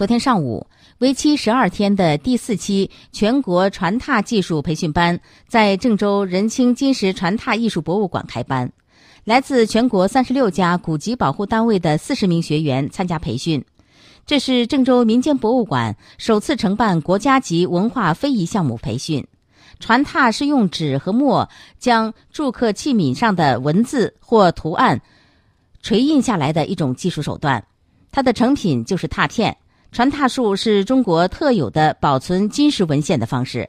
昨天上午，为期十二天的第四期全国传拓技术培训班在郑州仁清金石传拓艺术博物馆开班，来自全国三十六家古籍保护单位的四十名学员参加培训。这是郑州民间博物馆首次承办国家级文化非遗项目培训。传拓是用纸和墨将铸刻器皿上的文字或图案锤印下来的一种技术手段，它的成品就是拓片。传拓术是中国特有的保存金石文献的方式。